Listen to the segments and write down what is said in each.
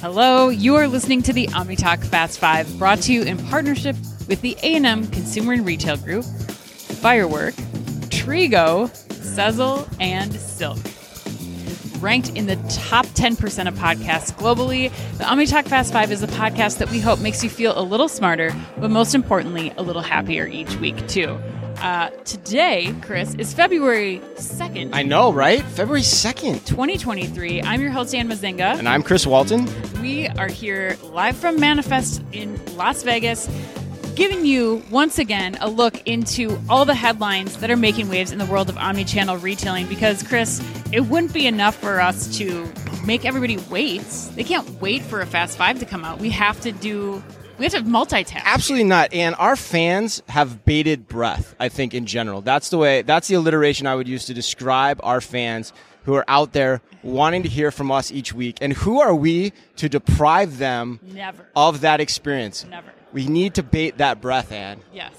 Hello, you are listening to the OmniTalk Fast Five, brought to you in partnership with the A&M Consumer and Retail Group, Firework, Trigo, Sezzle, and Silk. Ranked in the top 10% of podcasts globally, the OmniTalk Fast Five is a podcast that we hope makes you feel a little smarter, but most importantly, a little happier each week, too. Uh, today, Chris, is February 2nd. I know, right? February 2nd. 2023. I'm your host, Anne Mezzenga. And I'm Chris Walton. We are here live from Manifest in Las Vegas, giving you once again a look into all the headlines that are making waves in the world of omnichannel retailing. Because, Chris, it wouldn't be enough for us to make everybody wait. They can't wait for a Fast Five to come out. We have to do we have to multitask. Absolutely not. And our fans have bated breath, I think, in general. That's the way, that's the alliteration I would use to describe our fans who are out there wanting to hear from us each week. And who are we to deprive them Never. of that experience? Never. We need to bait that breath, Anne. Yes.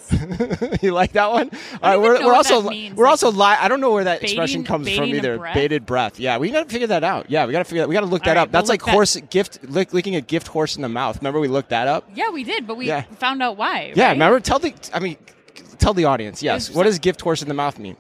you like that one? I don't we're, we're also means. we're Like, also li- I don't know where that baiting- expression comes from either. breath? Bated breath. Yeah, we got to figure that out. Yeah, we got to figure that. We got to look All that right, up. That's we'll like look that- horse gift lick, licking a gift horse in the mouth. Remember we looked that up? yeah, we did, but we Yeah. found out why. Yeah, right? remember? Tell the. I mean, tell the audience. Yes. What does gift horse in the mouth mean?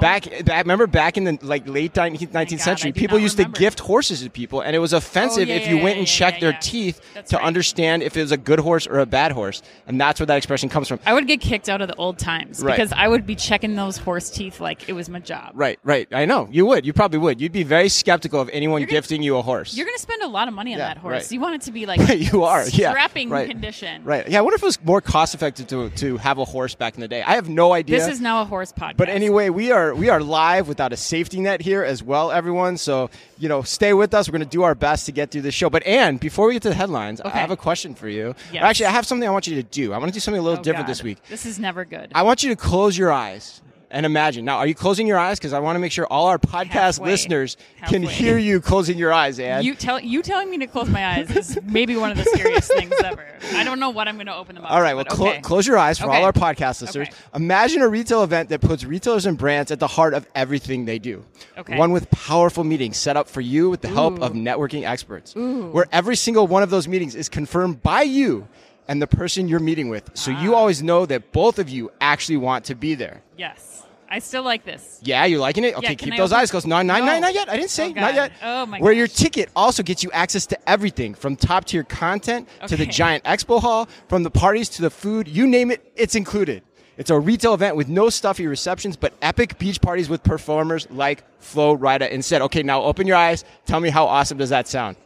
Back, back, remember back in the like late 19th, 19th God, century, people used remember. to gift horses to people, and it was offensive oh, yeah, if you yeah, went yeah, and yeah, checked yeah, their yeah. teeth That's to right. understand if it was a good horse or a bad horse, and that's where that expression comes from. I would get kicked out of the old times Right. because I would be checking those horse teeth like it was my job. Right, right. I know you would. You probably would. You'd be very skeptical of anyone gonna- gifting you a horse. You're going to spend a lot of money on Yeah, that horse. right. You want it to be like you are. Yeah. strapping right. condition. Right. Yeah. I wonder if it was more cost effective to to have a horse back in the day. I have no idea. This is now a horse podcast. But anyway, we are we are live without a safety net here as well, everyone. So you know, stay with us. We're going to do our best to get through this show. But Anne, before we get to the headlines, I have a question for you. Yes. Actually, I have something I want you to do. I want to do something a little Oh, different God. this week. This is never good. I want you to close your eyes and imagine. Now, are you closing your eyes? Because I want to make sure all our podcast Halfway. listeners can hear you closing your eyes, Anne. you tell you telling me to close my eyes is maybe one of the scariest things ever. I don't know what I'm going to open them up. All right, to, well, okay. close your eyes for Okay. all our podcast listeners. Okay. Imagine a retail event that puts retailers and brands at the heart of everything they do. Okay. One with powerful meetings set up for you with the help of networking experts, where every single one of those meetings is confirmed by you and the person you're meeting with. So you Ah. always know that both of you actually want to be there. Yes, I still like this. Yeah, you're liking it? Okay, can keep those eyes closed. No, not, No. not, not yet. I didn't say Oh, not yet. Oh, my Where your ticket also gets you access to everything from top tier content to the giant expo hall, from the parties to the food, you name it, it's included. It's a retail event with no stuffy receptions, but epic beach parties with performers like Flo Rida instead. Okay, now open your eyes. Tell me how awesome does that sound?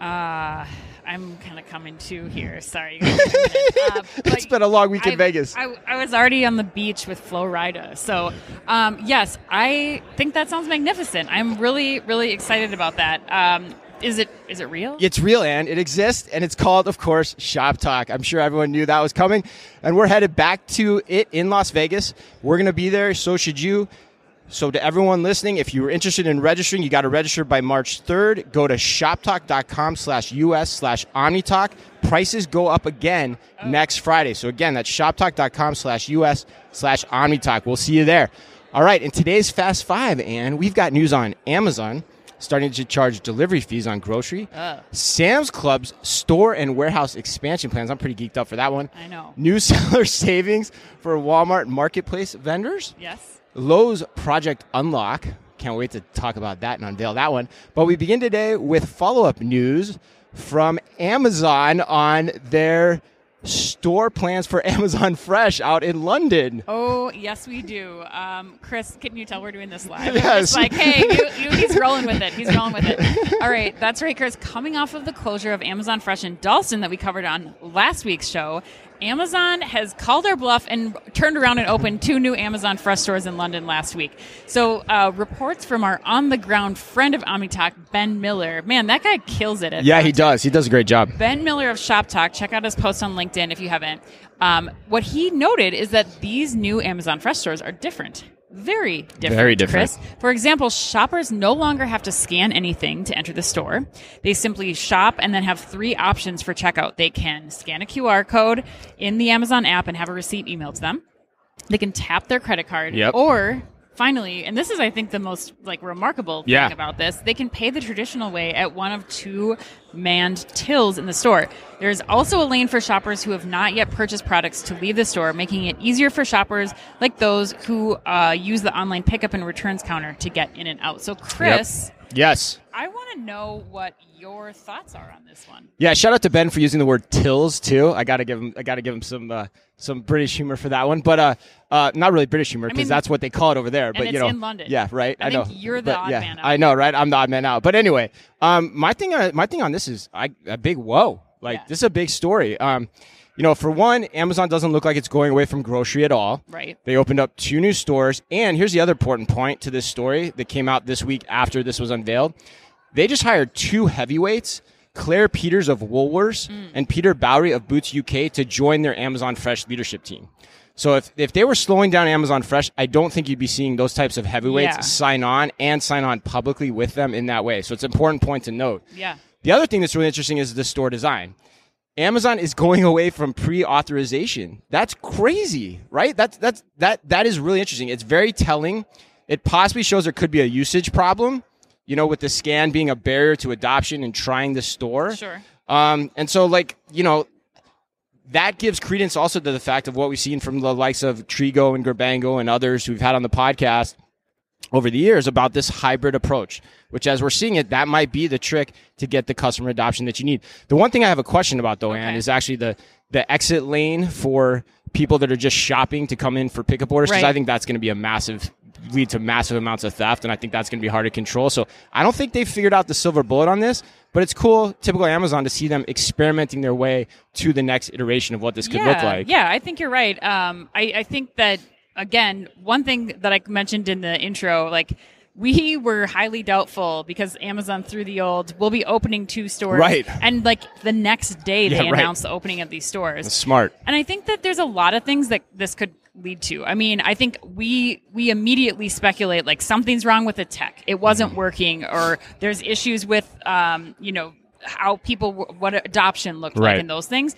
Uh, I'm kind of coming to here. Sorry. guys. uh, It's been a long week in Vegas. I, I was already on the beach with Flo Rida. So, um, yes, I think that sounds magnificent. I'm really, really excited about that. Um, is it is it real? It's real, and it exists, and it's called, of course, Shoptalk. I'm sure everyone knew that was coming, and we're headed back to it in Las Vegas. We're going to be there, so should you. So, to everyone listening, if you're interested in registering, you got to register by March 3rd. Go to shoptalk.com slash US slash OmniTalk. Prices go up again next Friday. So, again, that's shoptalk.com slash US slash OmniTalk. We'll see you there. All right, in today's Fast Five, and we've got news on Amazon starting to charge delivery fees on grocery. Ah. Sam's Club's store and warehouse expansion plans. I'm pretty geeked up for that one. I know. New seller savings for Walmart marketplace vendors. Yes. Lowe's Project Unlock. Can't wait to talk about that and unveil that one. But we begin today with follow up news from Amazon on their store plans for Amazon Fresh out in London. Oh yes, we do. Um, Chris, can you tell we're doing this live? Yes. It's like, hey, you, you, he's rolling with it. He's rolling with it. All right, that's right, Chris. Coming off of the closure of Amazon Fresh in Dalston that we covered on last week's show, Amazon has called their bluff and turned around and opened two new Amazon Fresh stores in London last week. So, uh, reports from our on the ground friend of OmniTalk, Ben Miller. Man, that guy kills it. At Yeah, he does. He does a great job. Ben Miller of Shoptalk. Check out his post on LinkedIn if you haven't. Um, what he noted is that these new Amazon Fresh stores are different. Very different. Very different. Chris. For example, shoppers no longer have to scan anything to enter the store. They simply shop and then have three options for checkout. They can scan a QR code in the Amazon app and have a receipt emailed to them. They can tap their credit card Yep. or finally, and this is, I think, the most like remarkable thing Yeah. about this, they can pay the traditional way at one of two manned tills in the store. There's also a lane for shoppers who have not yet purchased products to leave the store, making it easier for shoppers like those who uh, use the online pickup and returns counter to get in and out. So, Chris, Yes. I want to know what your thoughts are on this one. Yeah, shout out to Ben for using the word tills too. I gotta give him, I gotta give him some, uh, some British humor for that one, but uh, uh, not really British humor because mean- that's what they call it over there. But you know, in London. yeah, right. I I, think know you're the But, odd yeah, man out. I know, right? I'm the odd man out. But anyway, um, my thing, uh, my thing on this is I, a big whoa. Like Yeah. this is a big story. Um, you know, for one, Amazon doesn't look like it's going away from grocery at all. Right. They opened up two new stores. And here's the other important point to this story that came out this week after this was unveiled. They just hired two heavyweights, Claire Peters of Woolworths Mm. and Peter Bowery of Boots UK, to join their Amazon Fresh leadership team. So if, if they were slowing down Amazon Fresh, I don't think you'd be seeing those types of heavyweights Yeah. sign on and sign on publicly with them in that way. So it's an important point to note. Yeah. The other thing that's really interesting is the store design. Amazon is going away from pre-authorization. That's crazy, right? That's that's that that is really interesting. It's very telling. It possibly shows there could be a usage problem, you know, with the scan being a barrier to adoption and trying the store. Sure. Um, and so, like, you know, that gives credence also to the fact of what we've seen from the likes of Trigo and Grabango and others who've had on the podcast over the years about this hybrid approach, which as we're seeing it, that might be the trick to get the customer adoption that you need. The one thing I have a question about though, Okay. is actually the, the exit lane for people that are just shopping to come in for pickup orders. Cause Right. I think that's going to be a massive lead to massive amounts of theft. And I think that's going to be hard to control. So I don't think they've figured out the silver bullet on this, but it's cool, typical Amazon to see them experimenting their way to the next iteration of what this could yeah, look like. Yeah, I think you're right. Um, I, I think that again, one thing that I mentioned in the intro, like we were highly doubtful because Amazon through the old we'll be opening two stores, Right. And like the next day they Yeah, right. announced the opening of these stores. Smart. And I think that there's a lot of things that this could lead to. I mean, I think we we immediately speculate like something's wrong with the tech. It wasn't Mm-hmm. working, or there's issues with um, you know how people what adoption looked Right. like and those things.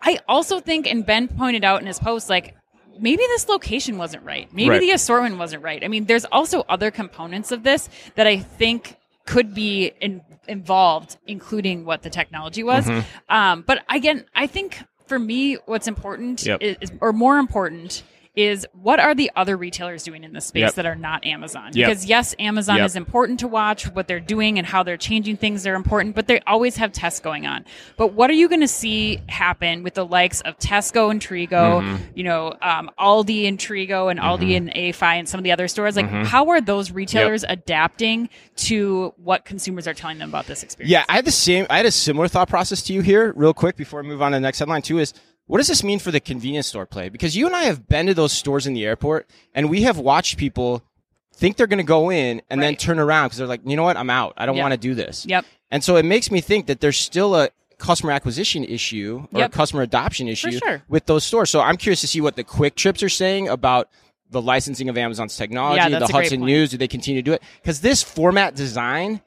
I also think, and Ben pointed out in his post, like maybe this location wasn't right. Maybe Right. the assortment wasn't right. I mean, there's also other components of this that I think could be in, involved, including what the technology was. Mm-hmm. Um, but again, I think for me, what's important Yep. is, or more important, is what are the other retailers doing in this space Yep. that are not Amazon? Yep. Because yes, Amazon Yep. is important to watch. What they're doing and how they're changing things are important, but they always have tests going on. But what are you going to see happen with the likes of Tesco and Trigo, Mm-hmm. you know, um, Aldi and Trigo and Aldi and AiFi and some of the other stores? Like, how are those retailers adapting to what consumers are telling them about this experience? Yeah, I had the same. I had a similar thought process to you here, real quick, before I move on to the next headline. Too is what does this mean for the convenience store play? Because you and I have been to those stores in the airport, and we have watched people think they're going to go in and then turn around because they're like, you know what, I'm out. I don't Yep. want to do this. Yep. And so it makes me think that there's still a customer acquisition issue or Yep. a customer adoption issue sure. with those stores. So I'm curious to see what the quick trips are saying about the licensing of Amazon's technology, Yeah, the Hudson. News. Do they continue to do it? Because this format design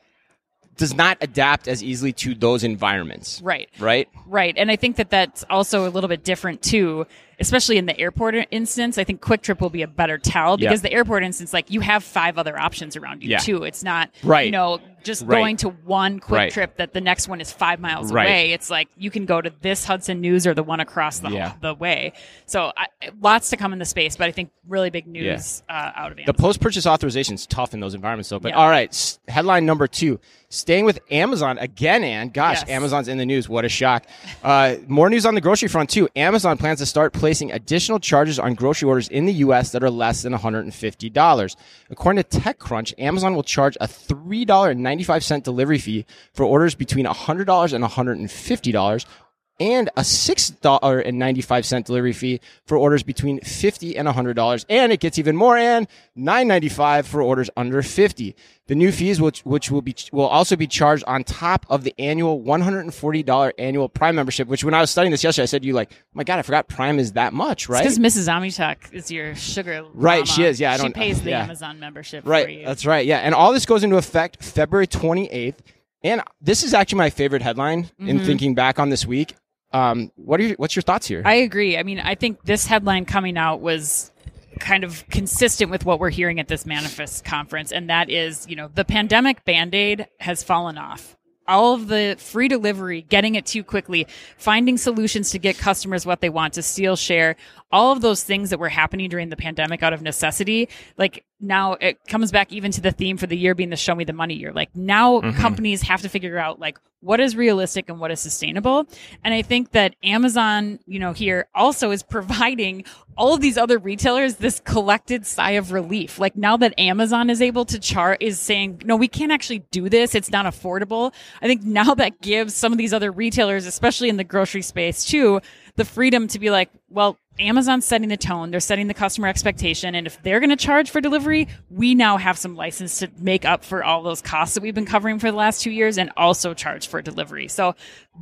does not adapt as easily to those environments. Right. Right? Right. And I think that that's also a little bit different too, especially in the airport instance. I think QuikTrip will be a better tell Yeah. because the airport instance, like you have five other options around you Yeah. too. It's not, Right. you know, just Right. going to one Quick Right. Trip that the next one is five miles Right. away. It's like you can go to this Hudson News or the one across the, Yeah. the way. So I, lots to come in the space, but I think really big news uh, out of it. The post purchase authorization is tough in those environments, though. But Yeah. all right, s- headline number two staying with Amazon again, and gosh, Yes. Amazon's in the news. What a shock. Uh, more news on the grocery front, too. Amazon plans to start placing additional charges on grocery orders in the U.S. that are less than $150. According to TechCrunch, Amazon will charge a $3.95 delivery fee for orders between $100 and $150 and a $6.95 delivery fee for orders between 50 and $100. And it gets even more and $9.95 for orders under 50. The new fees, which, which will be, will also be charged on top of the annual $140 annual Prime membership, which when I was studying this yesterday, I said to you like, oh my God, I forgot Prime is that much, right? Because Mrs. OmniTalk is your sugar, Right, mama. she is, yeah, I don't- she pays the yeah. Amazon membership for Right. you. That's right. Yeah. And all this goes into effect February 28th. And this is actually my favorite headline in Mm-hmm. thinking back on this week. Um, what are your, what's your thoughts here? I agree. I mean, I think this headline coming out was kind of consistent with what we're hearing at this manifest conference and that is you know the pandemic band-aid has fallen off all of the free delivery, getting it to you quickly, finding solutions to get customers what they want to steal share, all of those things that were happening during the pandemic out of necessity. Like now it comes back even to the theme for the year being the show me the money year. Like now Mm-hmm. companies have to figure out like what is realistic and what is sustainable. And I think that Amazon, you know, here also is providing all of these other retailers this collected sigh of relief. Like now that Amazon is able to chart is saying, no, we can't actually do this. It's not affordable. I think now that gives some of these other retailers, especially in the grocery space too, the freedom to be like, well, Amazon's setting the tone. They're setting the customer expectation. And if they're going to charge for delivery, we now have some license to make up for all those costs that we've been covering for the last two years and also charge for delivery. So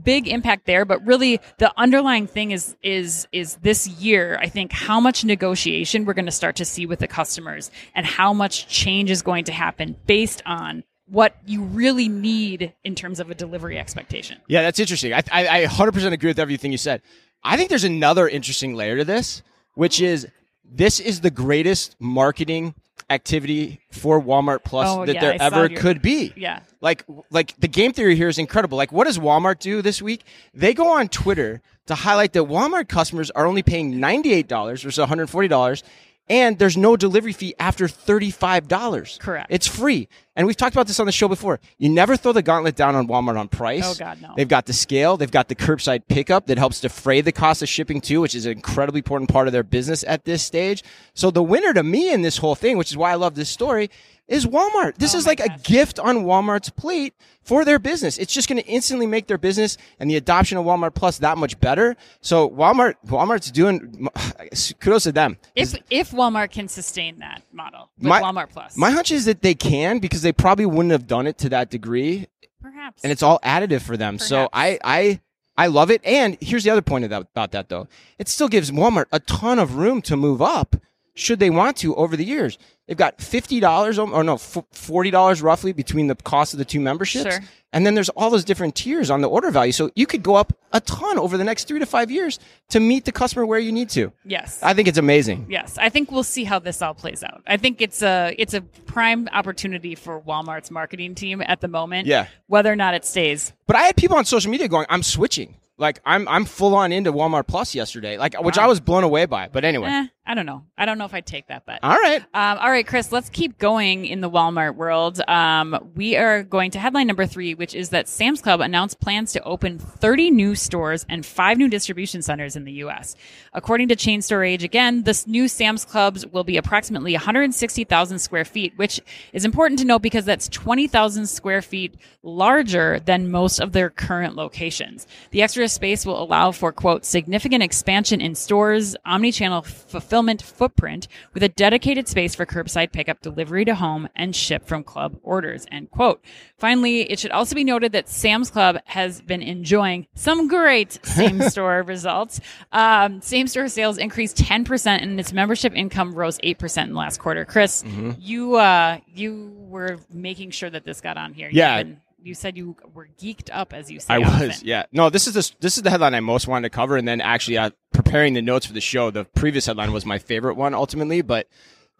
big impact there. But really the underlying thing is, is, is this year, I think how much negotiation we're going to start to see with the customers and how much change is going to happen based on what you really need in terms of a delivery expectation. Yeah, that's interesting. I, I, I 100% agree with everything you said. I think there's another interesting layer to this, which hmm. is this is the greatest marketing activity for Walmart Plus Oh, that yeah, there I ever your- could be. Yeah. Like like the game theory here is incredible. Like what does Walmart do this week? They go on Twitter to highlight that Walmart customers are only paying $98 versus $140 and there's no delivery fee after $35. Correct. It's free. And we've talked about this on the show before. You never throw the gauntlet down on Walmart on price. Oh, God, no. They've got the scale, they've got the curbside pickup that helps defray the cost of shipping too, which is an incredibly important part of their business at this stage. So the winner to me in this whole thing, which is why I love this story, is Walmart. This Oh is like a gift on Walmart's plate for their business. It's just going to instantly make their business and the adoption of Walmart Plus that much better. So Walmart, Walmart's doing kudos to them. If if Walmart can sustain that model with My- Walmart Plus, My hunch is that they can because they probably wouldn't have done it to that degree perhaps. and it's all additive for them. So I, I, I love it. And here's the other point that, about that though. It still gives Walmart a ton of room to move up should they want to over the years. They've got $50 or no, $40 roughly between the cost of the two memberships. Sure. And then there's all those different tiers on the order value. So you could go up a ton over the next three to five years to meet the customer where you need to. yes. I think it's amazing. Yes, I think we'll see how this all plays out. I think it's a it's a prime opportunity for Walmart's marketing team at the moment. Yeah. Whether or not it stays. But I had people on social media going, I'm switching. Like I'm, I'm full on into Walmart Plus yesterday, like, which Wow. I was blown away by. But anyway. Eh, I don't know. I don't know if I'd take that bet. All right. Um, all right, Chris, let's keep going in the Walmart world. Um, we are going to headline number three, which is that Sam's Club announced plans to open 30 new stores and five new distribution centers in the U.S. According to Chain Store Age, again, this new Sam's Clubs will be approximately 160,000 square feet, which is important to note because that's 20,000 square feet larger than most of their current locations. The extra space will allow for, quote, significant expansion in stores, omni-channel fulfillment footprint with a dedicated space for curbside pickup, delivery to home, and ship from club orders, end quote. Finally, it should also be noted that Sam's Club has been enjoying some great same store results. Um, same store sales increased 10% and its membership income rose 8% in the last quarter. Chris, you, uh, you were making sure that this got on here. Yeah. been- you said you were geeked up, as you say. I often. was, yeah. No, this is the this is the headline I most wanted to cover, and then actually uh, preparing the notes for the show. The previous headline was my favorite one ultimately, but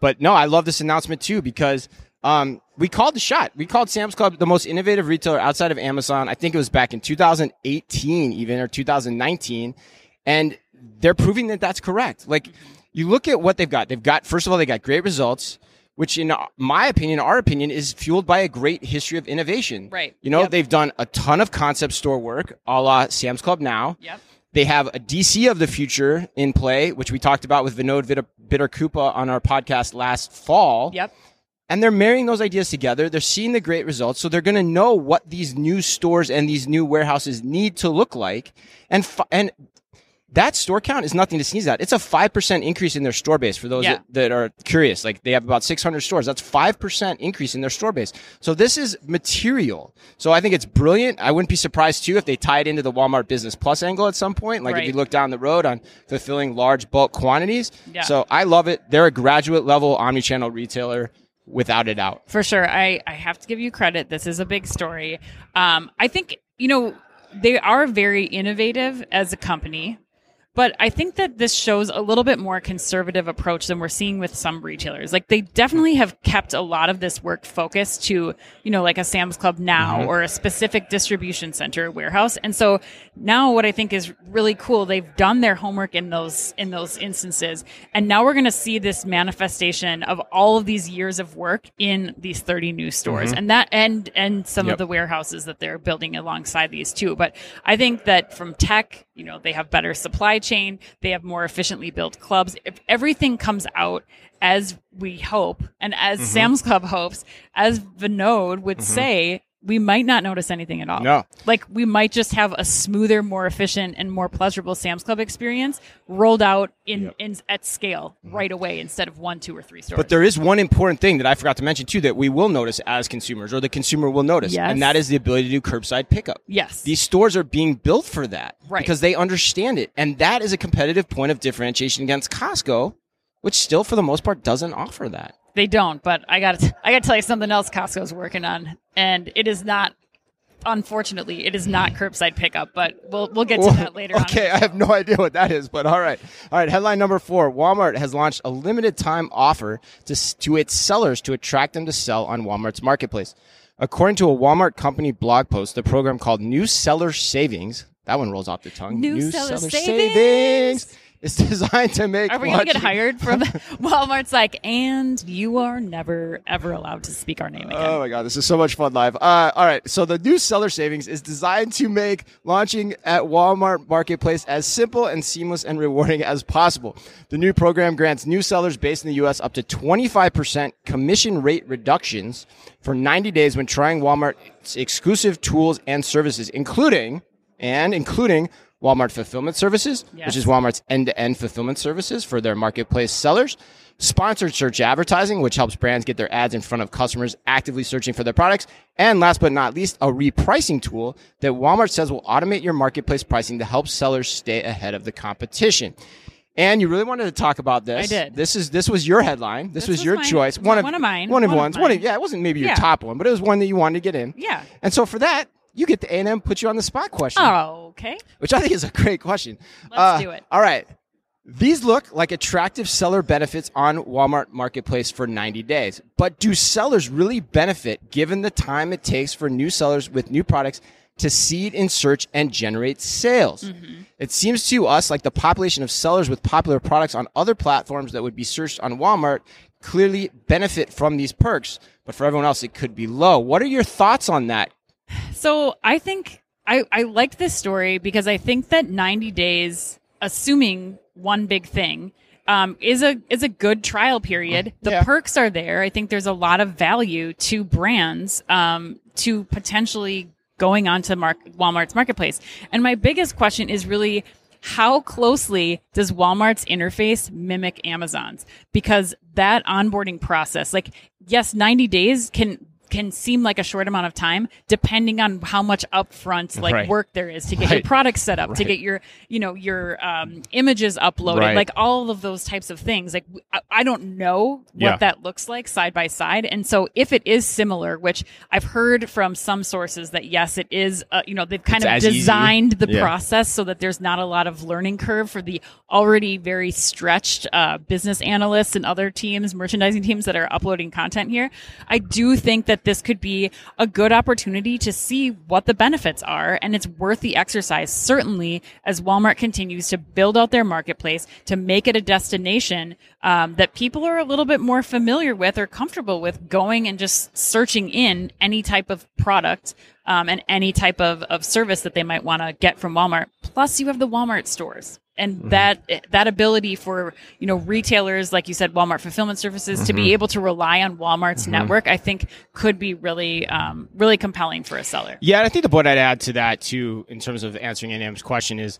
but no, I love this announcement too because um, we called the shot. We called Sam's Club the most innovative retailer outside of Amazon. I think it was back in 2018, even or 2019, and they're proving that that's correct. Like you look at what they've got. They've got first of all, they got great results. Which, in my opinion, our opinion, is fueled by a great history of innovation. Right. You know, Yep. they've done a ton of concept store work, a la Sam's Club now. Yep. They have a DC of the future in play, which we talked about with Vinod Vita- Bidarkoppa on our podcast last fall. Yep. And they're marrying those ideas together. They're seeing the great results. So they're going to know what these new stores and these new warehouses need to look like. And, and that store count is nothing to sneeze at. It's a 5% increase in their store base for those Yeah. that, that are curious. Like they have about 600 stores. That's 5% increase in their store base. So this is material. So I think it's brilliant. I wouldn't be surprised too if they tie it into the Walmart Business Plus angle at some point. Like Right. if you look down the road on fulfilling large bulk quantities. Yeah. So I love it. They're a graduate level omnichannel retailer without a doubt. For sure. I, I have to give you credit. This is a big story. Um, I think, you know, they are very innovative as a company. But I think that this shows a little bit more conservative approach than we're seeing with some retailers. Like they definitely have kept a lot of this work focused to, you know, like a Sam's Club now mm-hmm. or a specific distribution center or warehouse. And so now what I think is really cool, they've done their homework in those in those instances. And now we're gonna see this manifestation of all of these years of work in these 30 new stores. Mm-hmm. And that and and some Yep. of the warehouses that they're building alongside these too. But I think that from tech, you know, they have better supply chain, they have more efficiently built clubs. If everything comes out as we hope and as Mm-hmm. Sam's Club hopes, as Vinod would say, we might not notice anything at all. No. Like we might just have a smoother, more efficient, and more pleasurable Sam's Club experience rolled out in, in at scale right away instead of one, two, or three stores. Mm-hmm. But there is one important thing that I forgot to mention too that we will notice as consumers, or the consumer will notice, Yes. and that is the ability to do curbside pickup. yes. These stores are being built for that Right. because they understand it, and that is a competitive point of differentiation against Costco, which still, for the most part, doesn't offer that. They don't, but I got to I got to tell you something else Costco's working on, and it is not. Unfortunately, it is not curbside pickup, but we'll we'll get to that later. on. Okay, I have no idea what that is, but all right. All right, headline number four Walmart has launched a limited time offer to, to its sellers to attract them to sell on Walmart's marketplace. According to a Walmart company blog post, the program called New Seller Savings, that one rolls off the tongue. New Seller Savings. Savings is designed to make Are we gonna get hired from Walmart's? Like, and you are never ever allowed to speak our name again. Oh my god, this is so much fun live. Uh, all right, so the new seller savings is designed to make launching at Walmart Marketplace as simple and seamless and rewarding as possible. The new program grants new sellers based in the U.S. up to 25% commission rate reductions for 90 days when trying Walmart's exclusive tools and services, including and including Walmart Fulfillment Services, Yes. which is Walmart's end-to-end fulfillment services for their marketplace sellers. Sponsored search advertising, which helps brands get their ads in front of customers actively searching for their products. And last but not least, a repricing tool that Walmart says will automate your marketplace pricing to help sellers stay ahead of the competition. And you really wanted to talk about this. I did. This is this was your headline. This, This was, was your mine. choice. One- of one of mine. One of One of ones. One of yeah. It wasn't maybe your Yeah. top one, but it was one that you wanted to get in. Yeah. And so for that, you get the A and M put you on the spot question Oh, okay. which I think is a great question. Let's Uh, do it. All right. These look like attractive seller benefits on Walmart Marketplace for 90 days. But do sellers really benefit given the time it takes for new sellers with new products to seed in search and generate sales? Mm-hmm. It seems to us like the population of sellers with popular products on other platforms that would be searched on Walmart clearly benefit from these perks, but for everyone else, it could be low. What are your thoughts on that? So I think I, I liked this story because I think that 90 days, assuming one big thing, um, is a is a good trial period. The Yeah. perks are there. I think there's a lot of value to brands um, to potentially going onto Mark, Walmart's marketplace. And my biggest question is really how closely does Walmart's interface mimic Amazon's? Because that onboarding process, like yes, 90 days can can seem like a short amount of time depending on how much upfront like Right. work there is to get your Right. products set up to get your you know your um, images uploaded Right. like all of those types of things like I, I don't know what Yeah. that looks like side by side and so if it is similar which i've heard from some sources that yes it is uh, you know they've kind It's of as easy. designed the Yeah. process so that there's not a lot of learning curve for the already very stretched uh, business analysts and other teams merchandising teams that are uploading content here i do think that this could be a good opportunity to see what the benefits are and it's worth the exercise certainly as walmart continues to build out their marketplace to make it a destination um, that people are a little bit more familiar with or comfortable with going and just searching in any type of product um, and any type of, of service that they might want to get from Walmart. Plus, you have the Walmart stores. And mm-hmm. that that ability for you know retailers like you said Walmart fulfillment services to be mm-hmm. able to rely on Walmart's mm-hmm. network I think could be really um, really compelling for a seller. Yeah, and I think the point I'd add to that too, in terms of answering A&M's question, is,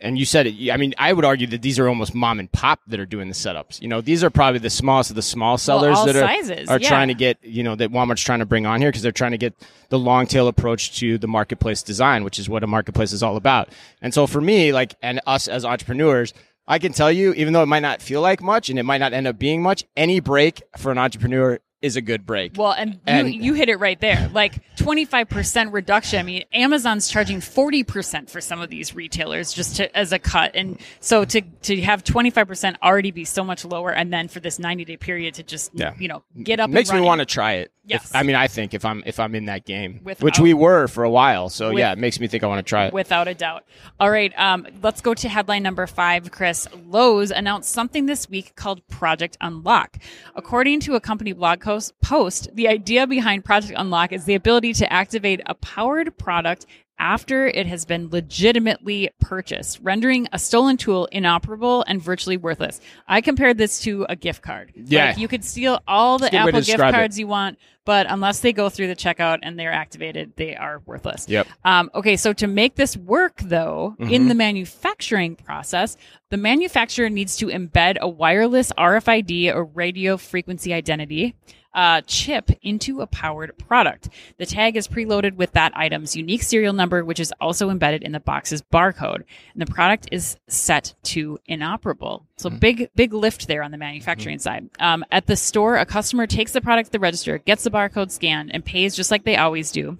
and you said it. I mean, I would argue that these are almost mom and pop that are doing the setups. You know, these are probably the smallest of the small sellers all that are sizes, are yeah. trying to get. You know, that Walmart's trying to bring on here because they're trying to get the long tail approach to the marketplace design, which is what a marketplace is all about. And so for me, like, and us as entrepreneurs. I can tell you, even though it might not feel like much and it might not end up being much, any break for an entrepreneur is a good break. Well, and, And- you, you hit it right there. Like 25% reduction. I mean, Amazon's charging 40% for some of these retailers just to, as a cut. And so to, to have 25% already be so much lower and then for this 90 day period to just, Yeah. you know, get up makes me want to try it. If- I mean, I think if I'm if I'm in that game, Without- which we were for a while, so With- yeah, it makes me think I want to try it. Without a doubt. All right, um, let's go to headline number five, Chris. Lowe's announced something this week called Project Unlock. According to a company blog post, the idea behind Project Unlock is the ability to activate a powered product after it has been legitimately purchased, rendering a stolen tool inoperable and virtually worthless. I compared this to a gift card. Yeah. Like you could steal all the That's a good way Apple gift describe it. cards you want, but unless they go through the checkout and they're activated, they are worthless. Yep. Um, okay, so to make this work, though, Mm-hmm. in the manufacturing process, the manufacturer needs to embed a wireless RFID or radio frequency identity uh, chip into a powered product. The tag is preloaded with that item's unique serial number, which is also embedded in the box's barcode. And the product is set to inoperable. So big, big lift there on the manufacturing side. Um, at the store, a customer takes the product to the register, gets the barcode scanned, and pays just like they always do.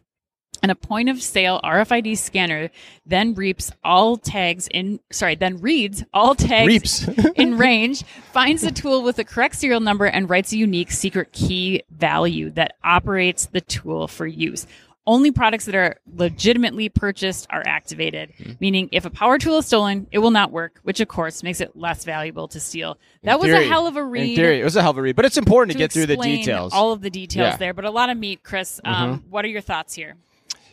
And a point of sale RFID scanner then reaps all tags in, sorry, then reads all tags in range, finds the tool with the correct serial number, and writes a unique secret key value that operates the tool for use. Only products that are legitimately purchased are activated, Hmm. meaning if a power tool is stolen, it will not work, which of course makes it less valuable to steal. That was a hell of a read In theory, it was a hell of a read, but it's important to, to get through the details. All of the details Yeah. Mm-hmm. there, but a lot of meat, Chris. Um, What are your thoughts here?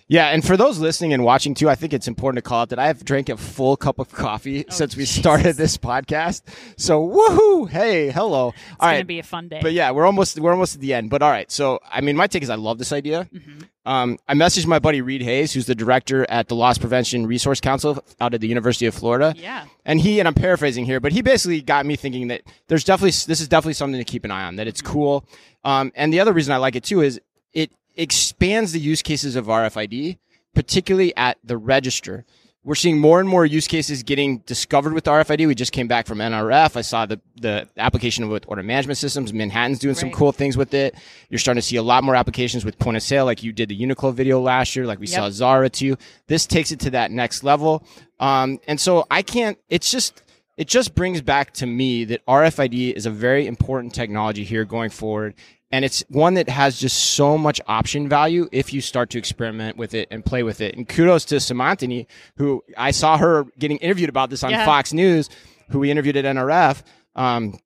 Yeah, and for those listening and watching too, I think it's important to call out that I have drank a full cup of coffee Oh, since we started this podcast. So woohoo! Hey, hello. All right. It's all going right, to be a fun day. but yeah, we're almost we're almost at the end. But all right, so I mean, my take is I love this idea. Mm-hmm. Um, I messaged my buddy Read Hayes, who's the director at the Loss Prevention Resource Council out of the University of Florida. Yeah. And he and I'm paraphrasing here, but he basically got me thinking that there's definitely this is definitely something to keep an eye on. That it's cool. Um, and the other reason I like it too is it expands the use cases of RFID, particularly at the register. We're seeing more and more use cases getting discovered with RFID. We just came back from NRF. I saw the, the application with order management systems. Manhattan's doing some cool things with it. You're starting to see a lot more applications with point of sale, like you did the Uniqlo video last year, like we Yep. saw Zara too. This takes it to that next level. Um, and so I can't, it's just, it just brings back to me that RFID is a very important technology here going forward. And it's one that has just so much option value if you start to experiment with it and play with it. And kudos to Samantini, who I saw her getting interviewed about this on Yeah. Fox News, who we interviewed at NRF. Um,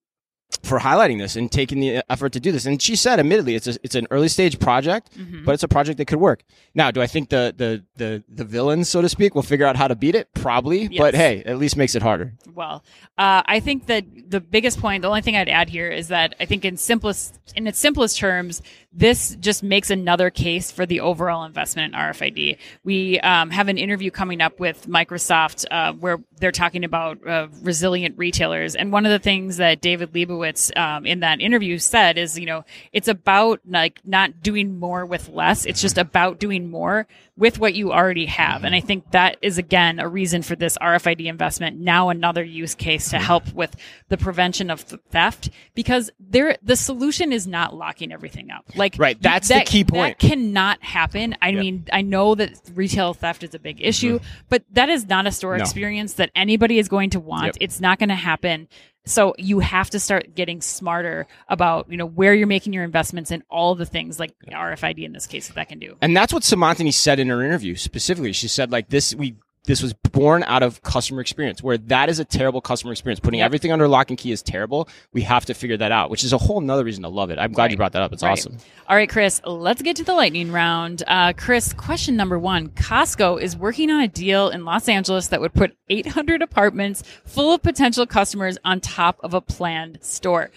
for highlighting this and taking the effort to do this. And she said, admittedly, it's a, it's an early stage project, Mm-hmm. but it's a project that could work. Now, do I think the, the, the, the villains, so to speak, will figure out how to beat it? Probably, but hey, at least makes it harder. Well, uh, I think that the biggest point, the only thing I'd add here is that I think in simplest, in its simplest terms, this just makes another case for the overall investment in RFID. We um, have an interview coming up with Microsoft uh, where they're talking about uh, resilient retailers, and one of the things that David Leibowitz um, in that interview said is, you know, it's about like not doing more with less. It's just about doing more with what you already have. And I think that is again a reason for this RFID investment. Now another use case to help with the prevention of th- theft because there the solution is not locking everything up. Like Right, that's the key point. That cannot happen. I mean, I know that retail theft is a big issue, but that is not a store Mm-hmm. No. experience that anybody is going to want. Yep. It's not going to happen. So you have to start getting smarter about, you know, where you're making your investments and all the things like RFID in this case that, that can do. And that's what Samantini said in her interview specifically. She said like this we this was born out of customer experience where that is a terrible customer experience. Putting Yep. everything under lock and key is terrible. We have to figure that out, which is a whole nother reason to love it. I'm glad you brought that up. It's Right. awesome. All right, Chris, let's get to the lightning round. Uh, Chris, question number one Costco is working on a deal in Los Angeles that would put 800 apartments full of potential customers on top of a planned store.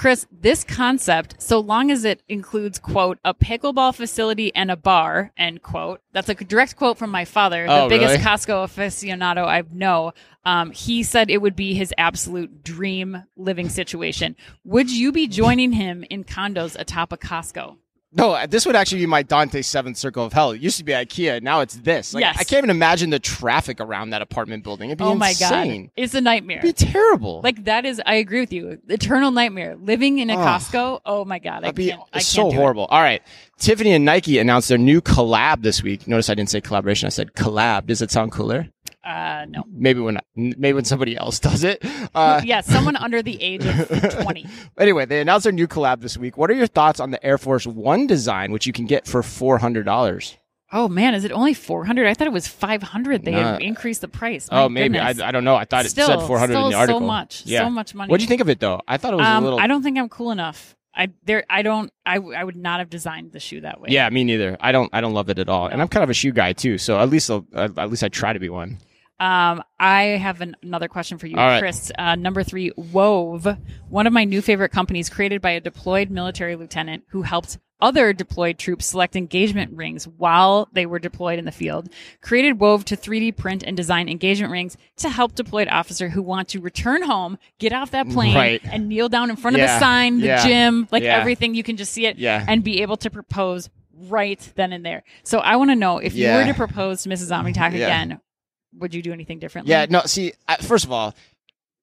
Chris, this concept, so long as it includes, quote, a pickleball facility and a bar, end quote. That's a direct quote from my father, the Oh, biggest really? Costco aficionado I know. Um, he said it would be his absolute dream living situation. Would you be joining him in condos atop a Costco? No, uh, this would actually be my Dante Seventh Circle of Hell. It used to be IKEA. Now it's this. Like, Yes. I can't even imagine the traffic around that apartment building. It'd be oh my insane. god, it's a nightmare. It'd be terrible. Like that is, I agree with you. Eternal nightmare. Living in a. Costco. Oh my god, I That'd be can't. I it's can't so do it. horrible. All right. Tiffany and Nike announced their new collab this week. Notice I didn't say collaboration. I said collab. Does it sound cooler? Uh, no. Maybe when maybe when somebody else does it. Uh, yeah, someone under the age of twenty. Anyway, they announced their new collab this week. What are your thoughts on the Air Force One design, which you can get for four hundred dollars? Oh man, is it only four hundred? I thought it was five hundred. They increased the price. My Oh, maybe I. I don't know. I thought it said four hundred in the article. So much, Yeah. so much money. What do you think of it though? I thought it was a Um, little. I don't think I'm cool enough. I there. I don't. I, I would not have designed the shoe that way. yeah, me neither. I don't. I don't love it at all. And I'm kind of a shoe guy too. So at least I'll, uh, at least I try to be one. Um, I have an, another question for you, right. Chris. Uh, number three, Wove, one of my new favorite companies, created by a deployed military lieutenant who helped other deployed troops select engagement rings while they were deployed in the field. Created Wove to 3D print and design engagement rings to help deployed officers who want to return home, get off that plane, Right. and kneel down in front of Yeah. the sign, the Yeah. gym, like Yeah. everything. You can just see it and be able to propose right then and there. So I want to know if you were to propose to Mrs. OmniTalk again, would you do anything differently? Yeah, no, see, first of all,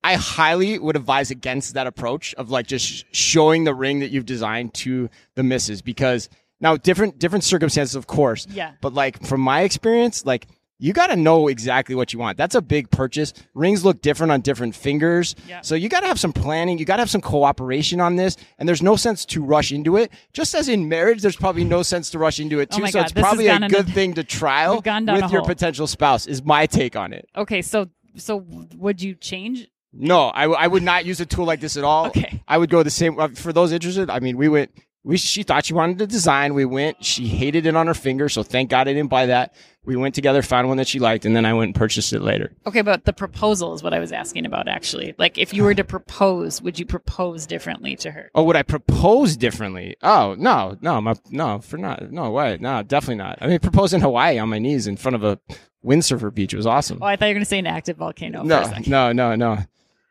I highly would advise against that approach of like just showing the ring that you've designed to the misses because now different different circumstances, of course. Yeah. But like from my experience, like you got to know exactly what you want. That's a big purchase. Rings look different on different fingers. Yeah. So you got to have some planning. You got to have some cooperation on this. And there's no sense to rush into it. Just as in marriage, there's probably no sense to rush into it Oh too. my so God, it's probably a good a- thing to trial We've gone down with your potential spouse is my take on it. Okay, so so would you change? No, I, w- I would not use a tool like this at all. Okay. I would go the same. uh, For those interested, I mean, we went. We she thought she wanted to design. We went. She hated it on her finger, so thank God I didn't buy that. We went together, found one that she liked, and then I went and purchased it later. Okay, but the proposal is what I was asking about actually. Like if you were to propose, would you propose differently to her? Oh, would I propose differently? Oh no, no, my, no, for not, no way, no, definitely not. I mean, propose in Hawaii on my knees in front of a windsurfer beach was awesome. Oh, I thought you were going to say an active volcano for a no, second. no, no, no,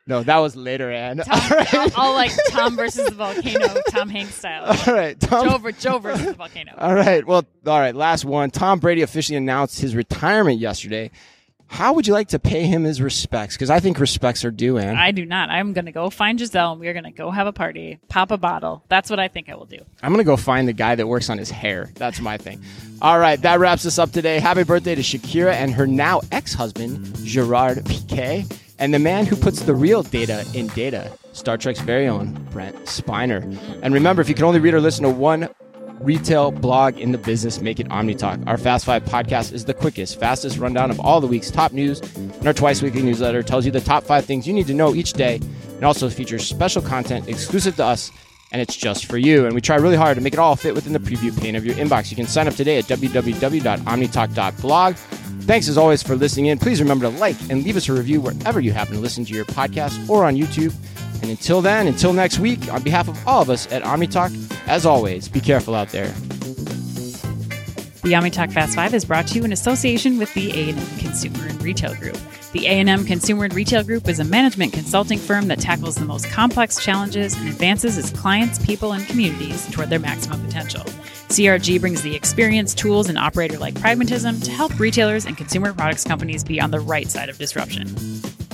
no. That was later, Ann. Tom, I'll, I'll like Tom versus the volcano, Tom Hanks style. All right, Tom. Joe, Joe versus the volcano. All right. Well, all right. Last one. Tom Brady officially announced his retirement yesterday. How would you like to pay him his respects? Because I think respects are due, Ann. I do not. I'm going to go find Gisele and we're going to go have a party, pop a bottle. That's what I think I will do. I'm going to go find the guy that works on his hair. That's my thing. All right. That wraps us up today. Happy birthday to Shakira and her now ex husband, Gerard Piqué, and the man who puts the real data in data, Star Trek's very own Brent Spiner. And remember, if you can only read or listen to one retail blog in the business, make it OmniTalk. Our Fast Five podcast is the quickest, fastest rundown of all the week's top news. And our twice weekly newsletter tells you the top five things you need to know each day and also features special content exclusive to us. And it's just for you. And we try really hard to make it all fit within the preview pane of your inbox. You can sign up today at www.omnitalk.blog. Thanks as always for listening in. Please remember to like and leave us a review wherever you happen to listen to your podcast or on YouTube. And until then, until next week, on behalf of all of us at OmniTalk, as always, be careful out there. The OmniTalk Fast Five is brought to you in association with the A&M Consumer and Retail Group. The A&M Consumer and Retail Group is a management consulting firm that tackles the most complex challenges and advances its clients, people, and communities toward their maximum potential. CRG brings the experience, tools, and operator-like pragmatism to help retailers and consumer products companies be on the right side of disruption.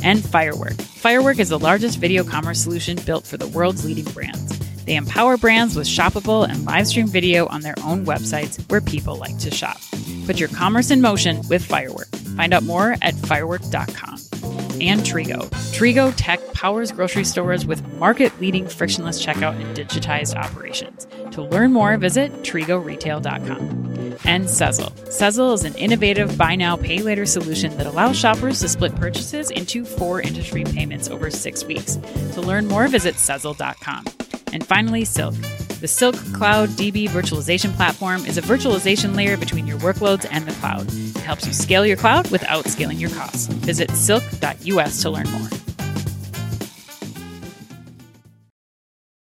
And Firework. Firework is the largest video commerce solution built for the world's leading brands. They empower brands with shoppable and live stream video on their own websites where people like to shop. Put your commerce in motion with Firework. Find out more at firework.com. And Trigo. Trigo Tech powers grocery stores with market leading frictionless checkout and digitized operations. To learn more, visit trigoretail.com. And Sezzle. Sezzle is an innovative buy now, pay later solution that allows shoppers to split purchases into four interest free payments over six weeks. To learn more, visit Sezzle.com. And finally, Silk. The Silk Cloud DB virtualization platform is a virtualization layer between your workloads and the cloud. Helps you scale your cloud without scaling your costs. Visit silk.us to learn more.